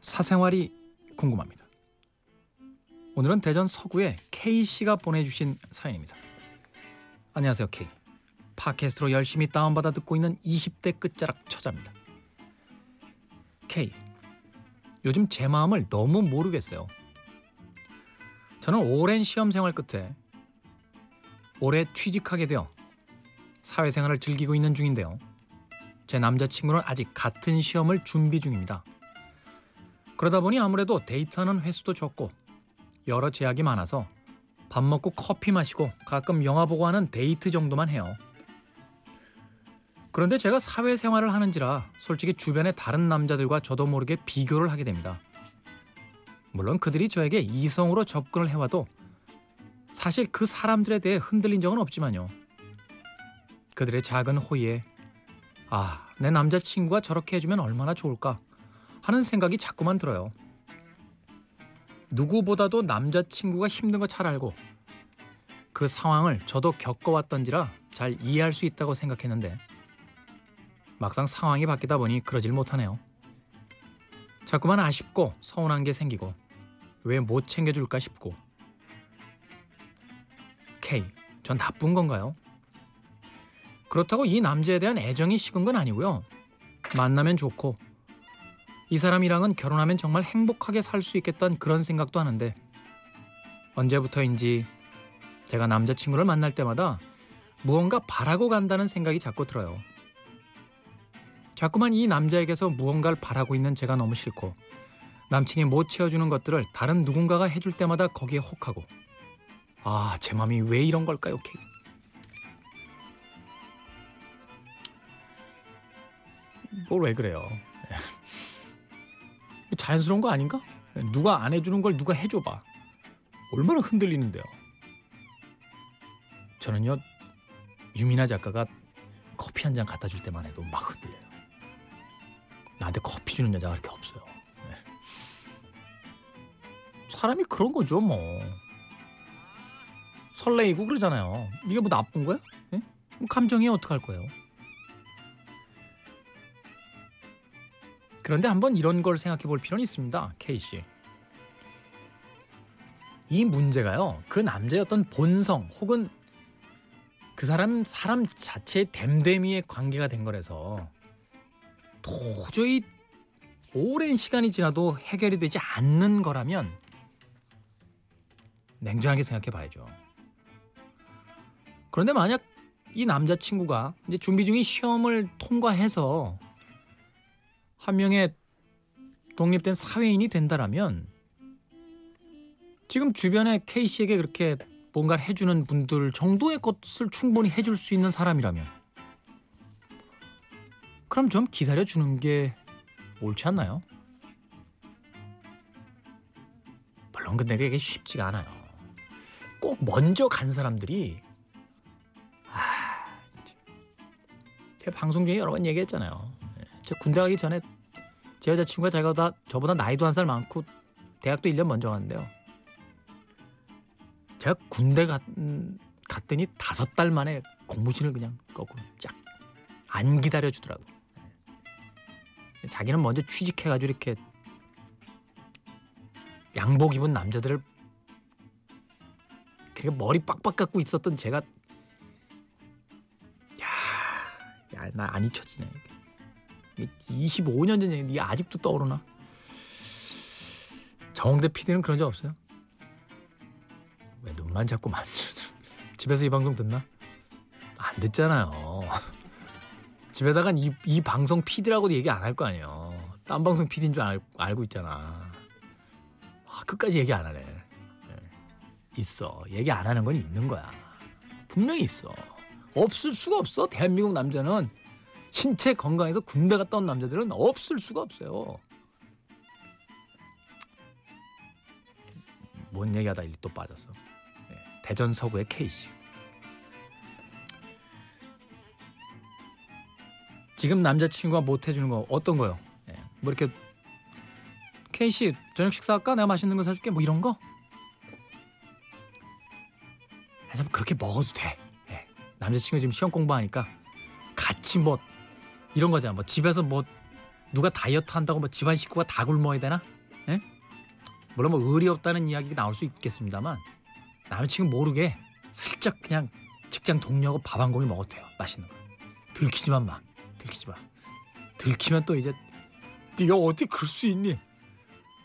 사생활이 궁금합니다. 오늘은 대전 서구의 K 씨가 보내주신 사연입니다. 안녕하세요 K. 팟캐스트로 열심히 다운받아 듣고 있는 20대 끝자락 처자입니다. K. 요즘 제 마음을 너무 모르겠어요. 저는 오랜 시험 생활 끝에 올해 취직하게 되어 사회생활을 즐기고 있는 중인데요. 제 남자친구는 아직 같은 시험을 준비 중입니다. 그러다 보니 아무래도 데이트하는 횟수도 적고 여러 제약이 많아서 밥 먹고 커피 마시고 가끔 영화 보고 하는 데이트 정도만 해요. 그런데 제가 사회생활을 하는지라 솔직히 주변의 다른 남자들과 저도 모르게 비교를 하게 됩니다. 물론 그들이 저에게 이성으로 접근을 해와도 사실 그 사람들에 대해 흔들린 적은 없지만요. 그들의 작은 호의에 아, 내 남자친구가 저렇게 해주면 얼마나 좋을까 하는 생각이 자꾸만 들어요. 누구보다도 남자친구가 힘든 거 잘 알고 그 상황을 저도 겪어왔던지라 잘 이해할 수 있다고 생각했는데 막상 상황이 바뀌다 보니 그러질 못하네요. 자꾸만 아쉽고 서운한 게 생기고 왜 못 챙겨줄까 싶고 K, 전 나쁜 건가요? 그렇다고 이 남자에 대한 애정이 식은 건 아니고요. 만나면 좋고 이 사람이랑은 결혼하면 정말 행복하게 살 수 있겠다는 그런 생각도 하는데 언제부터인지 제가 남자친구를 만날 때마다 무언가 바라고 간다는 생각이 자꾸 들어요. 자꾸만 이 남자에게서 무언가를 바라고 있는 제가 너무 싫고 남친이 못 채워주는 것들을 다른 누군가가 해줄 때마다 거기에 혹하고 아, 제 마음이 왜 이런 걸까요, 케이? 뭘 왜 그래요? 자연스러운 거 아닌가? 누가 안 해주는 걸 누가 해줘봐. 얼마나 흔들리는데요. 저는요 유미나 작가가 커피 한 잔 갖다 줄 때만 해도 막 흔들려요. 나한테 커피 주는 여자가 그렇게 없어요. 네. 사람이 그런 거죠 뭐. 설레이고 그러잖아요. 이게 뭐 나쁜 거야? 네? 감정이 어떡할 거예요? 그런데 한번 이런 걸 생각해 볼 필요는 있습니다. K 씨. 이 문제가요. 그 어떤 본성 혹은 그 사람 사람 자체의 댐댐이의 관계가 된 거라서 도저히 오랜 시간이 지나도 해결이 되지 않는 거라면 냉정하게 생각해 봐야죠. 그런데 만약 이 남자친구가 이제 준비 중인 시험을 통과해서 한 명의 독립된 사회인이 된다라면 지금 주변에 K 씨에게 그렇게 뭔가를 해주는 분들 정도의 것을 충분히 해줄 수 있는 사람이라면 그럼 좀 기다려 주는 게 옳지 않나요? 물론 근데 그게 쉽지가 않아요. 꼭 먼저 간 사람들이 아, 제가 방송 중에 여러 번 얘기했잖아요. 제가 군대 가기 전에 제 여자친구가 제가 저보다 나이도 한 살 많고 대학도 1년 먼저 갔는데요. 제가 군대 갔, 갔더니 다섯 달 만에 공무신을 그냥 거꾸로 쫙 안 기다려 주더라고. 자기는 먼저 취직해가지고 이렇게 양복 입은 남자들을 그게 머리 빡빡 깎고 있었던 제가 야, 야 나 안 잊혀지네. 25년 전 얘기 아직도 떠오르나? 정홍대 PD는 그런 적 없어요? 왜 눈만 자꾸 만지르 집에서 이 방송 듣나? 안 듣잖아요. 집에다간 이, 이 방송 PD라고도 얘기 안 할 거 아니에요. 딴 방송 PD인 줄 알, 알고 있잖아. 아, 끝까지 얘기 안 하네. 네. 있어. 얘기 안 하는 건 있는 거야. 분명히 있어. 없을 수가 없어. 대한민국 남자는 신체 건강해서 군대 갔다 온 남자들은 없을 수가 없어요. 뭔 얘기하다 일또 빠졌어. 네, 대전 서구의 K 씨. 지금 남자친구가 못 해주는 거 어떤 거요? 네, 뭐 이렇게 K 씨 저녁 식사할까? 내가 맛있는 거 사줄게. 뭐 이런 거? 아니 뭐 그렇게 먹어도 돼. 네, 남자친구 지금 시험 공부하니까 같이 뭐 이런 거잖아. 뭐 집에서 뭐 누가 다이어트 한다고 뭐 집안 식구가 다 굶어야 되나? 물론 뭐 의리 없다는 이야기가 나올 수 있겠습니다만 남자친구 모르게 슬쩍 그냥 직장 동료하고 밥 한 공기 먹었대요. 맛있는 거. 들키지만 마. 들키지 마. 들키면 또 이제 네가 어떻게 그럴 수 있니?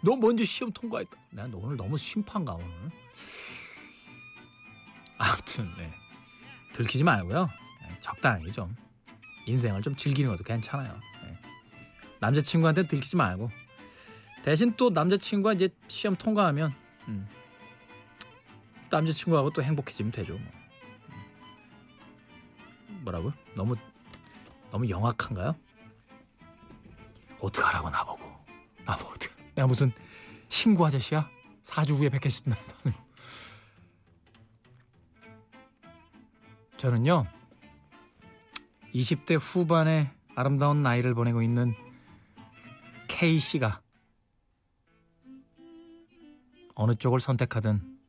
너 먼저 시험 통과했다. 난 오늘 너무 심판가 오늘. 아무튼 네. 들키지 말고요. 네, 적당히 좀 인생을 좀 즐기는 것도 괜찮아요. 네. 남자친구한테 들키지 말고 대신 또 남자친구가 이제 시험 통과하면 음, 남자친구하고 또 행복해지면 되죠. 뭐. 음. 뭐라고? 너무 너무 영악한가요? 어떡하라고 나보고 나보고 어떡 내가 무슨 신구 아저씨야? 4주 후에 뵙겠습니다. 저는요 20대 후반의 아름다운 나이를 보내고 있는 K 씨가 어느 쪽을 선택하든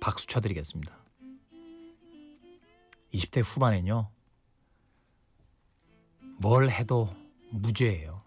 박수 쳐드리겠습니다. 20대 후반엔요 뭘 해도 무죄예요.